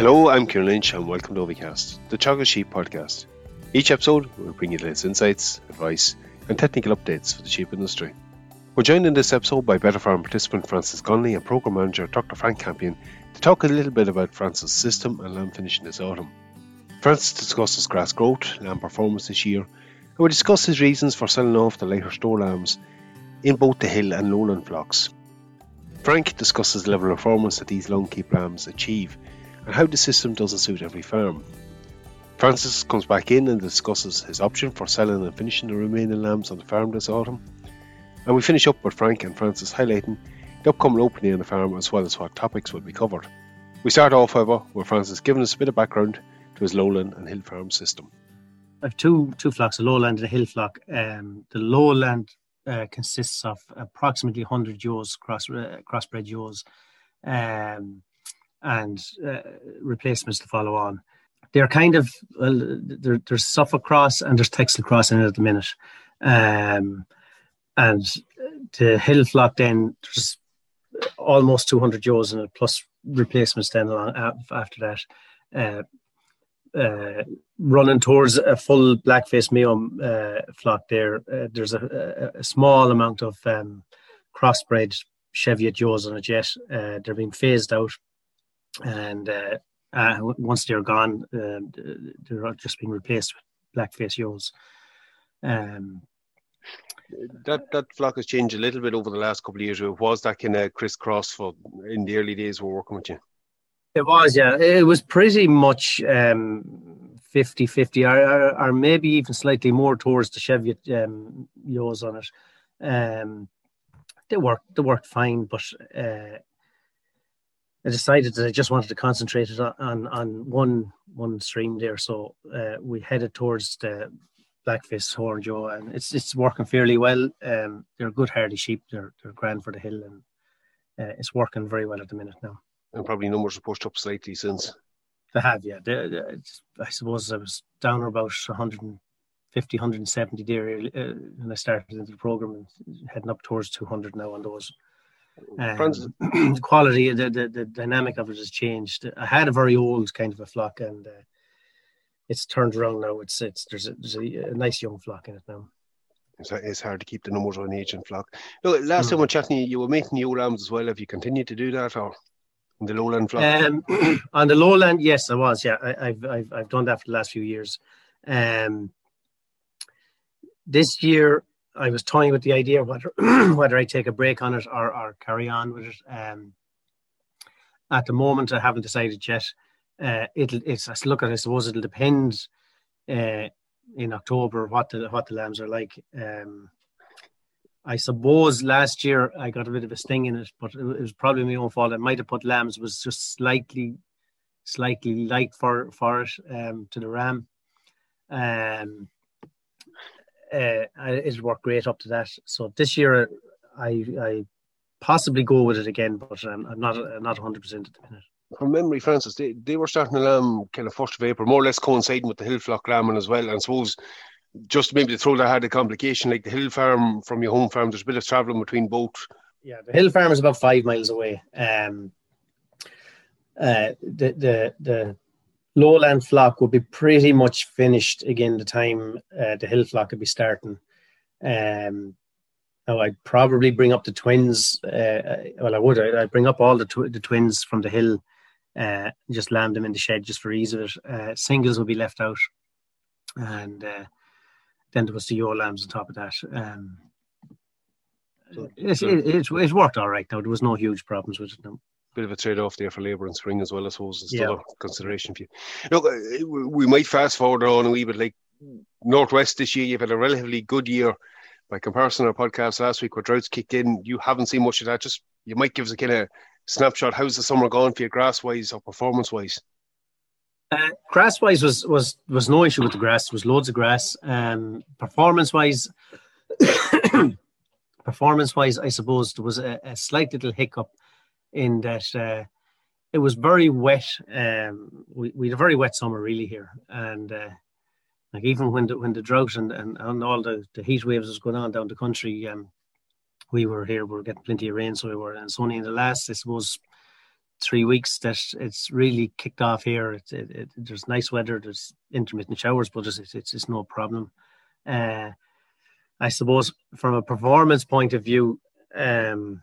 Hello, I'm Kieran Lynch and welcome to Ovicast, the Teagasc Sheep podcast. Each episode we'll bring you the latest insights, advice, and technical updates for the sheep industry. We're joined in this episode by Better Farm participant Francis Connolly and Programme Manager Dr. Frank Campion to talk a little bit about Francis' system and lamb finishing this autumn. Francis discusses grass growth, lamb performance this year, and we discuss his reasons for selling off the later store lambs in both the hill and lowland flocks. Frank discusses the level of performance that these long keep lambs achieve and how the system doesn't suit every farm. Francis comes back in and discusses his option for selling and finishing the remaining lambs on the farm this autumn. And we finish up with Frank and Francis highlighting the upcoming opening on the farm as well as what topics will be covered. We start off, however, with Francis giving us a bit of background to his lowland and hill farm system. I have two two flocks, a lowland and a hill flock. Um, the lowland uh, consists of approximately 100 ewes, cross, uh, crossbred ewes, um, and uh, replacements to follow on. They're kind of, well, there's Suffolk Cross and there's Texel Cross in it at the minute. Um, and the hill flock then, there's almost 200 ewes in it, plus replacements then along after that. Uh, uh, running towards a full blackface Meum uh, flock there. Uh, there's a, a, small amount of um, crossbred Cheviot Joes on a jet. Uh, they're being phased out, and uh, uh, once they're gone, um, they're just being replaced with blackface Joes. Um, that that flock has changed a little bit over the last couple of years. It was that kind of crisscross for in the early days we're working with you? It was, yeah. It was pretty much um, 50 50, or, or, or, maybe even slightly more towards the Cheviot um, Yos on it. Um, they worked, they worked fine, but uh, I decided that I just wanted to concentrate it on on one one stream there. So uh, we headed towards the Blackface Horn Joe, and it's it's working fairly well. Um, they're good hardy sheep. They're they're grand for the hill, and uh, it's working very well at the minute now and probably numbers have pushed up slightly since. They have, yeah. They, they, I suppose I was down about 150, 170 there uh, when I started into the program and heading up towards 200 now on those. Um, the quality, the, the, the dynamic of it has changed. I had a very old kind of a flock, and uh, it's turned around now. It's it's there's a, there's a, a nice young flock in it now. It's, it's hard to keep the numbers on aging flock. Look, last mm. time we chatting, you were making new lambs as well. Have you continued to do that, or? in the lowland flock? Um, on the lowland, yes, I was. Yeah, I, have I've I've done that for the last few years. Um, this year, I was toying with the idea whether whether I take a break on it or, or carry on with it. Um, at the moment, I haven't decided yet. Uh, it'll it's I look at. I suppose it'll depend uh, in October what the what the lambs are like. Um, I suppose last year I got a bit of a sting in it, but it was probably my own fault. I might have put lambs was just slightly, slightly light for for it um, to the ram. Um, uh, it worked great up to that. So this year I I possibly go with it again, but I'm, I'm not I'm not 100 percent at the minute. From memory, Francis, they, they were starting the lamb kind of first of April, more or less coinciding with the hill flock lambing as well. And I suppose just maybe to throw that had a complication like the hill farm from your home farm. There's a bit of travelling between both. Yeah, the hill farm is about five miles away. Um, uh, the the the lowland flock will be pretty much finished again. The time uh, the hill flock will be starting. Um, now I'd probably bring up the twins. Uh, well, I would. I'd bring up all the tw- the twins from the hill. Uh, just land them in the shed just for ease of it. Uh, singles will be left out, and uh, then there was the ewe lambs on top of that. Um, so, it, so it, it, it, worked all right now. There was no huge problems with it. No. Bit of a trade off there for labour and spring as well, I suppose. It's yeah. consideration for you. Look, uh, we might fast forward on a wee bit. Like Northwest this year, you've had a relatively good year by comparison. Our podcast last week, where droughts kicked in, you haven't seen much of that. Just you might give us a kind of snapshot. How's the summer gone for you, grass wise or performance wise? Uh, grass wise was was was no issue with the grass. There was loads of grass. Um, performance wise, performance wise, I suppose there was a, a slight little hiccup in that uh, it was very wet. Um, we, we had a very wet summer really here, and uh, like even when the when the drought and, and, and all the, the heat waves was going on down the country, um, we were here. We were getting plenty of rain, so we were and it's only in the last, I suppose, three weeks that it's really kicked off here. It, it, it, there's nice weather, there's intermittent showers, but it's, it's, it's no problem. Uh, I suppose from a performance point of view, um,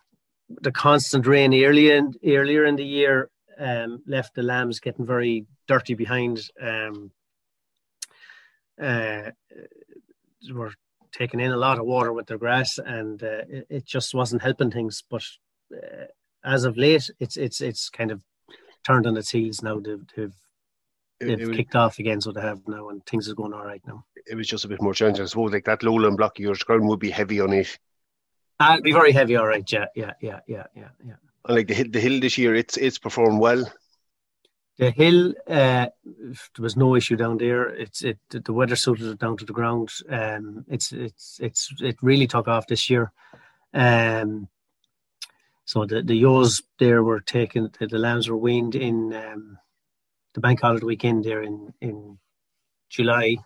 the constant rain early in, earlier in the year um, left the lambs getting very dirty behind. Um, uh, were taking in a lot of water with their grass, and uh, it, it, just wasn't helping things. But uh, as of late, it's it's it's kind of turned on its heels now. They've they've, they've it, it kicked was, off again, so they have now, and things are going all right now. It was just a bit more challenging. I suppose like that lowland block of yours ground would be heavy on it. Uh, it'd be very heavy, all right. Yeah, yeah, yeah, yeah, yeah, yeah. Like the hill, the hill this year, it's it's performed well. The hill, uh, there was no issue down there. It's it the weather suited it down to the ground. Um, it's it's it's it really took off this year. Um, so the the ewes there were taken. The, the lambs were weaned in um, the bank holiday weekend there in in July,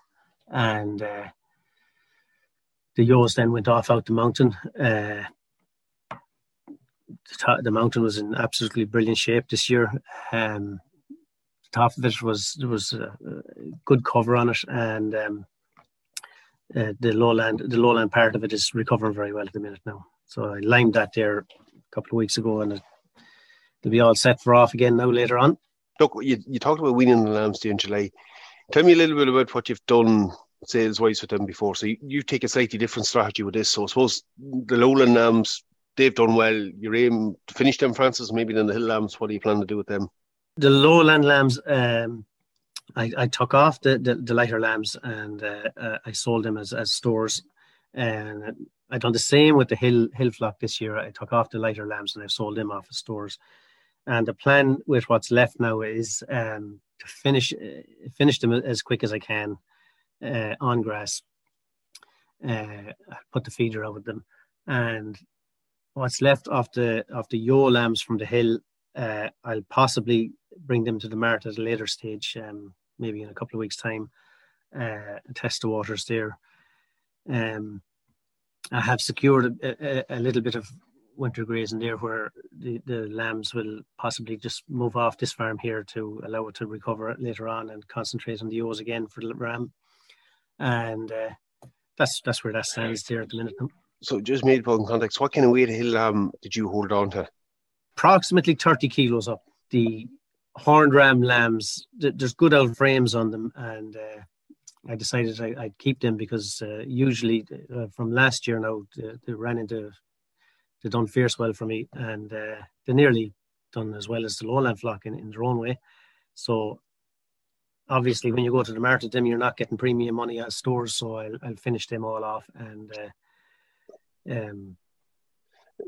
and uh, the then went off out the mountain. Uh, the, top, the, mountain was in absolutely brilliant shape this year. Um, the top of it was there was a good cover on it, and um, uh, the lowland the lowland part of it is recovering very well at the minute now. So I limed that there a couple of weeks ago, and it, will be all set for off again now later on. Look, you, you talked about weaning the lambs in July. Tell me a little bit about what you've done sales wise with them before. So you, you, take a slightly different strategy with this. So I suppose the lowland lambs, they've done well. You're aim to finish them, Francis, maybe then the hill lambs. What do you plan to do with them? The lowland lambs, um, I, I, took off the, the, the lighter lambs and uh, uh, I sold them as, as stores. And I done the same with the hill hill flock this year. I took off the lighter lambs and I've sold them off as stores. And the plan with what's left now is um, to finish uh, finish them as quick as I can uh, on grass. Uh, put the feeder over them, and what's left of the of the ewe lambs from the hill, uh, I'll possibly bring them to the mart at a later stage, um, maybe in a couple of weeks' time, uh, test the waters there. Um, I have secured a, a, a, little bit of winter grazing there where the, the lambs will possibly just move off this farm here to allow it to recover later on and concentrate on the ewes again for the ram and uh, that's that's where that stands there at the minute. So, just made in context, what kind of weight of hill lamb did you hold on to? Approximately thirty kilos up. The horned ram lambs, there's good old frames on them, and uh, I decided I, would keep them because uh, usually uh, from last year now they, they, ran into they done fierce well for me, and uh, they nearly done as well as the lowland flock in, in their own way. So obviously when you go to the market them you're not getting premium money at stores so I'll, I'll finish them all off and uh, um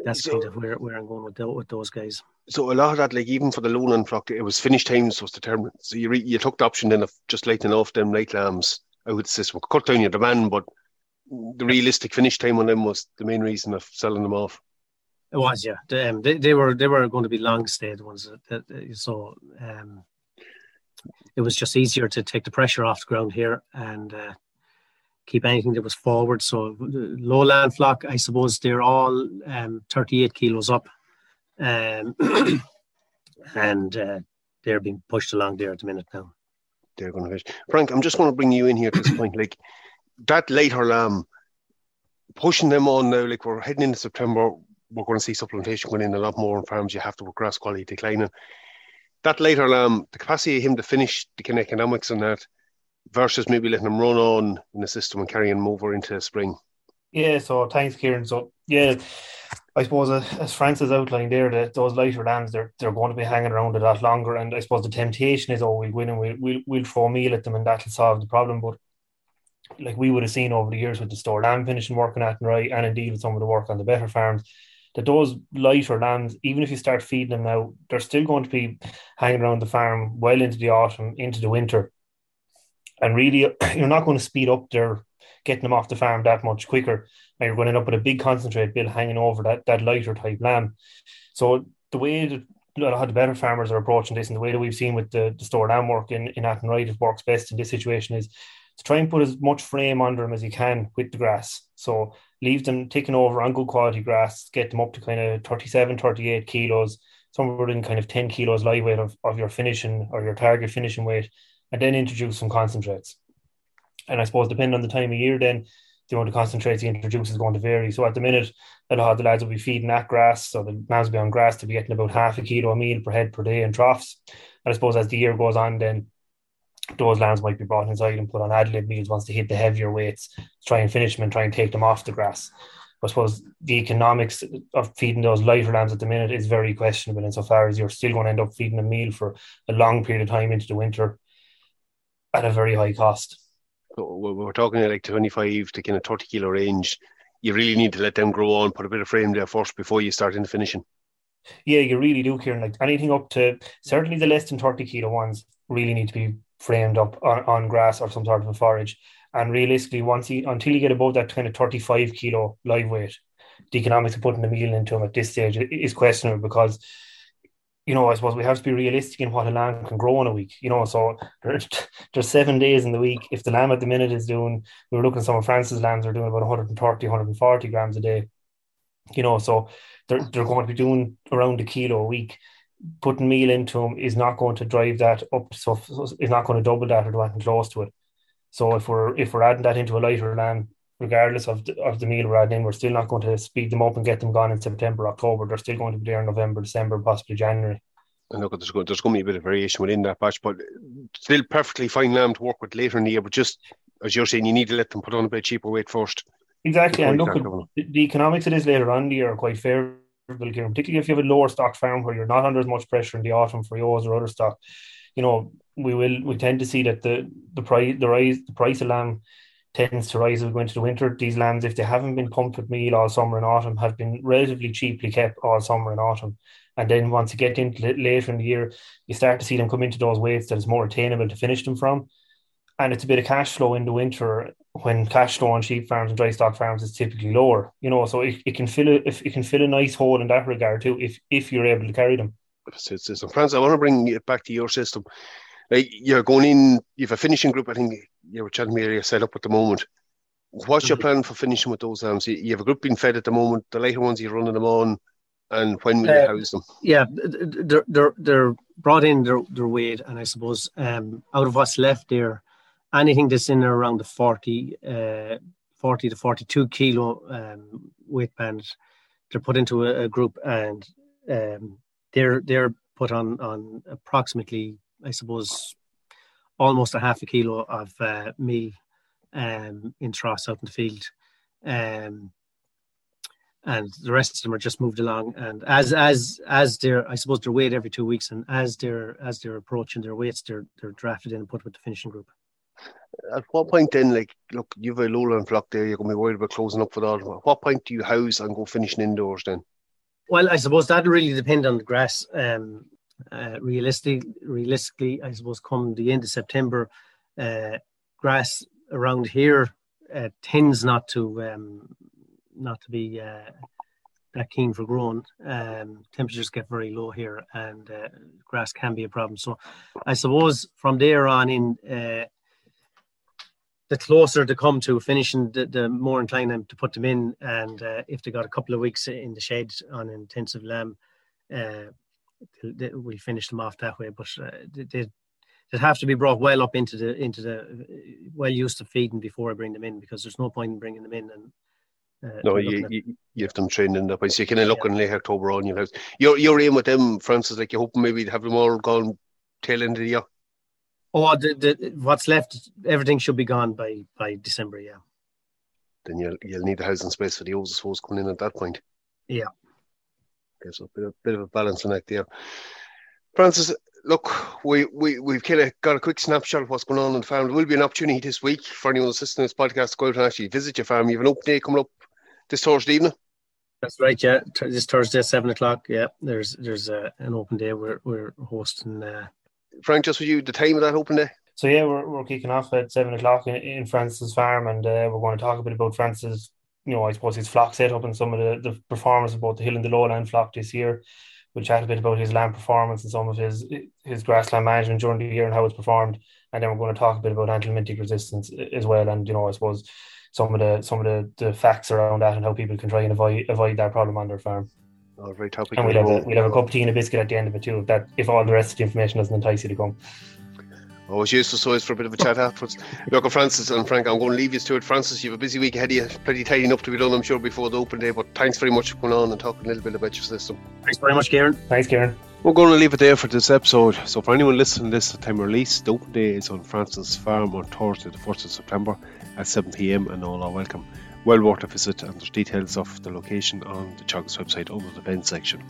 that's so, kind of where, where I'm going with, the, with those guys. So a lot of that, like even for the lowland flock, it was finish times was determined. So you re, you took the option then of just lighting off them light lambs out of the system, cut down your demand, but the realistic finish time on them was the main reason of selling them off. It was, yeah. The, um, they, they were they were going to be long stayed ones. That, that, so um, it was just easier to take the pressure off the ground here and uh, keep anything that was forward. So lowland flock, I suppose they're all um, 38 kilos up, um, and uh, they're being pushed along there at the minute now. They're going to fish. Frank, I'm just going to bring you in here at this point. Like that later lamb, pushing them on now. Like we're heading into September, we're going to see supplementation going in a lot more on farms. You have to with grass quality declining that later lamb, um, the capacity of him to finish the kind of economics on that versus maybe letting him run on in the system and carrying him over into the spring. Yeah, so thanks, Kieran. So yeah, I suppose as Francis outlined there, that those lighter lambs they're they're going to be hanging around a lot longer, and I suppose the temptation is, oh, we'll win and we'll we'll, we'll throw meal at them, and that'll solve the problem. But like we would have seen over the years with the store lamb finishing working Athenry, and indeed with some of the work on the better farms, that those lighter lambs, even if you start feeding them now, they're still going to be hanging around the farm well into the autumn, into the winter. And really, you're not going to speed up their getting them off the farm that much quicker. And you're going to end up with a big concentrate bill hanging over that, that lighter type lamb. So the way that a lot of the better farmers are approaching this and the way that we've seen with the, the store lamb work in, in Athenry, it works best in this situation is to try and put as much frame under them as you can with the grass. So leave them taking over on good quality grass, get them up to kind of 37, 38 kilos, somewhere within kind of 10 kilos live weight of, of your finishing or your target finishing weight, and then introduce some concentrates. And I suppose depending on the time of year, then the amount of concentrates you introduce is going to vary. So at the minute, a lot of the lads will be feeding that grass, so the lambs will be on grass to be getting about half a kilo a meal per head per day in troughs. And I suppose as the year goes on, then those lambs might be brought inside and put on ad lib meals once they hit the heavier weights to try and finish them and try and take them off the grass. I suppose the economics of feeding those lighter lambs at the minute is very questionable insofar as you're still going to end up feeding a meal for a long period of time into the winter at a very high cost. We're talking like 25 to kind of 30 kilo range. You really need to let them grow on, put a bit of frame there first before you start into finishing. Yeah, you really do, Kieran. Like anything up to certainly the less than 30 kilo ones really need to be framed up on, on grass or some sort of a forage. And realistically, once you until you get above that kind of 35 kilo live weight, the economics of putting the meal into them at this stage is questionable because you know, I suppose we have to be realistic in what a lamb can grow in a week. You know, so there's, there's seven days in the week. If the lamb at the minute is doing, we were looking some of Francis' lambs are doing about 130, 140 grams a day. You know, so they're they're going to be doing around a kilo a week. Putting meal into them is not going to drive that up. So, so it's not going to double that or do anything close to it. So if we're if we're adding that into a lighter lamb, regardless of the, of the meal we're adding in, we're still not going to speed them up and get them gone in September, October. They're still going to be there in November, December, possibly January. And look, there's going, there's going to be a bit of variation within that batch, but still perfectly fine lamb to work with later in the year. But just as you're saying, you need to let them put on a bit cheaper weight first. Exactly, and look, the, the economics of this later on the year are quite particularly if you have a lower stock farm where you're not under as much pressure in the autumn for yours or other stock. You know, we will we tend to see that the the price the rise the price of lamb tends to rise as we go into the winter. These lambs, if they haven't been pumped with meal all summer and autumn, have been relatively cheaply kept all summer and autumn. And then once you get into later in the year, you start to see them come into those weights that is more attainable to finish them from. And it's a bit of cash flow in the winter when cash flow on sheep farms and dry stock farms is typically lower. You know, so it, it can fill a, if it can fill a nice hole in that regard too, if if you're able to carry them. System. Francis, I want to bring it back to your system. Like you're going in, you have a finishing group. I think you were chatting me you're set up at the moment. What's your mm-hmm. plan for finishing with those lambs? You have a group being fed at the moment. The later ones you're running them on and when will you uh, house them? Yeah, they're they're they're brought in their their weight, and I suppose um, out of what's left there, anything that's in there around the 40, uh, 40 to forty two kilo um, weight band, they're put into a, a group, and um, they're they're put on on approximately, I suppose, almost a half a kilo of uh, meal um, in troughs out in the field. Um, and the rest of them are just moved along. And as as as they're, I suppose they're weighed every two weeks, and as they're as they're approaching their weights, they're they're drafted in and put with the finishing group. At what point then, like, look, you've a lowland flock there, you're going to be worried about closing up for that. At what point do you house and go finishing indoors then? Well, I suppose that really depend on the grass. Um, uh, realistically, realistically, I suppose come the end of September, uh, grass around here uh, tends not to um, not to be uh, that keen for growing. Um, temperatures get very low here, and uh, grass can be a problem. So, I suppose from there on in, uh, the closer to come to finishing, the, the more inclined I'm to put them in. And uh, if they got a couple of weeks in the shed on intensive lamb, uh, we'll finish them off that way. But uh, they, they have to be brought well up into the into the well used to feeding before I bring them in because there's no point in bringing them in and uh, no, you, you, you have them trained in that place. You can look yeah. in late October on your house. Your your aim with them, Francis, like you're hoping maybe to have them all gone tail end of the year. Oh, the, the, what's left, everything should be gone by by December. Yeah. Then you'll you'll need the housing space for the oldest holes coming in at that point. Yeah. Okay, so a bit of, bit of a balancing act there. Francis, look, we, we, we've kind of got a quick snapshot of what's going on in the farm. There will be an opportunity this week for anyone listening to this podcast to go out and actually visit your farm. You have an open day coming up this Thursday evening. That's right. Yeah, this Thursday at seven o'clock. Yeah, there's there's uh, an open day. We're we're hosting. Uh... Frank, just with you, the time of that open day. So yeah, we're, we're kicking off at seven o'clock in, in farm, and uh, we're going to talk a bit about Francis. You know, I suppose his flock setup and some of the, the performance of both the hill and the lowland flock this year. We'll chat a bit about his land performance and some of his his grassland management during the year and how it's performed, and then we're going to talk a bit about anthelmintic resistance as well. And you know, I suppose some of the some of the, the facts around that and how people can try and avoid avoid that problem on their farm. Oh, very topic. And we'll have, a, we'll have a cup of tea and a biscuit at the end of it too, if, that, if all the rest of the information doesn't entice you to come. Always useful, so it's for a bit of a chat afterwards. Look, Francis and Frank, I'm going to leave you to it. Francis, you have a busy week ahead of you, plenty tidying up to be done, I'm sure, before the open day. But thanks very much for coming on and talking a little bit about your system. Thanks very much, Kieran. Thanks, Kieran. We're going to leave it there for this episode. So, for anyone listening to this time of release, the open day is on Francis Farm on Thursday, the 1st of September at 7 pm, and all are welcome. Well worth a visit, and there's details of the location on the Teagasc website under the events section.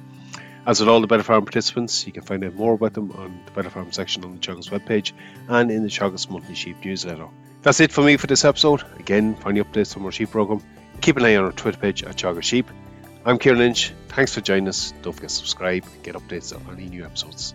As with all the Better Farm participants, you can find out more about them on the Better Farm section on the Teagasc webpage and in the Teagasc Monthly Sheep newsletter. That's it for me for this episode. Again, find the updates from our sheep program. Keep an eye on our Twitter page at Teagasc Sheep. I'm Kieran Lynch. Thanks for joining us. Don't forget to subscribe and get updates on any new episodes.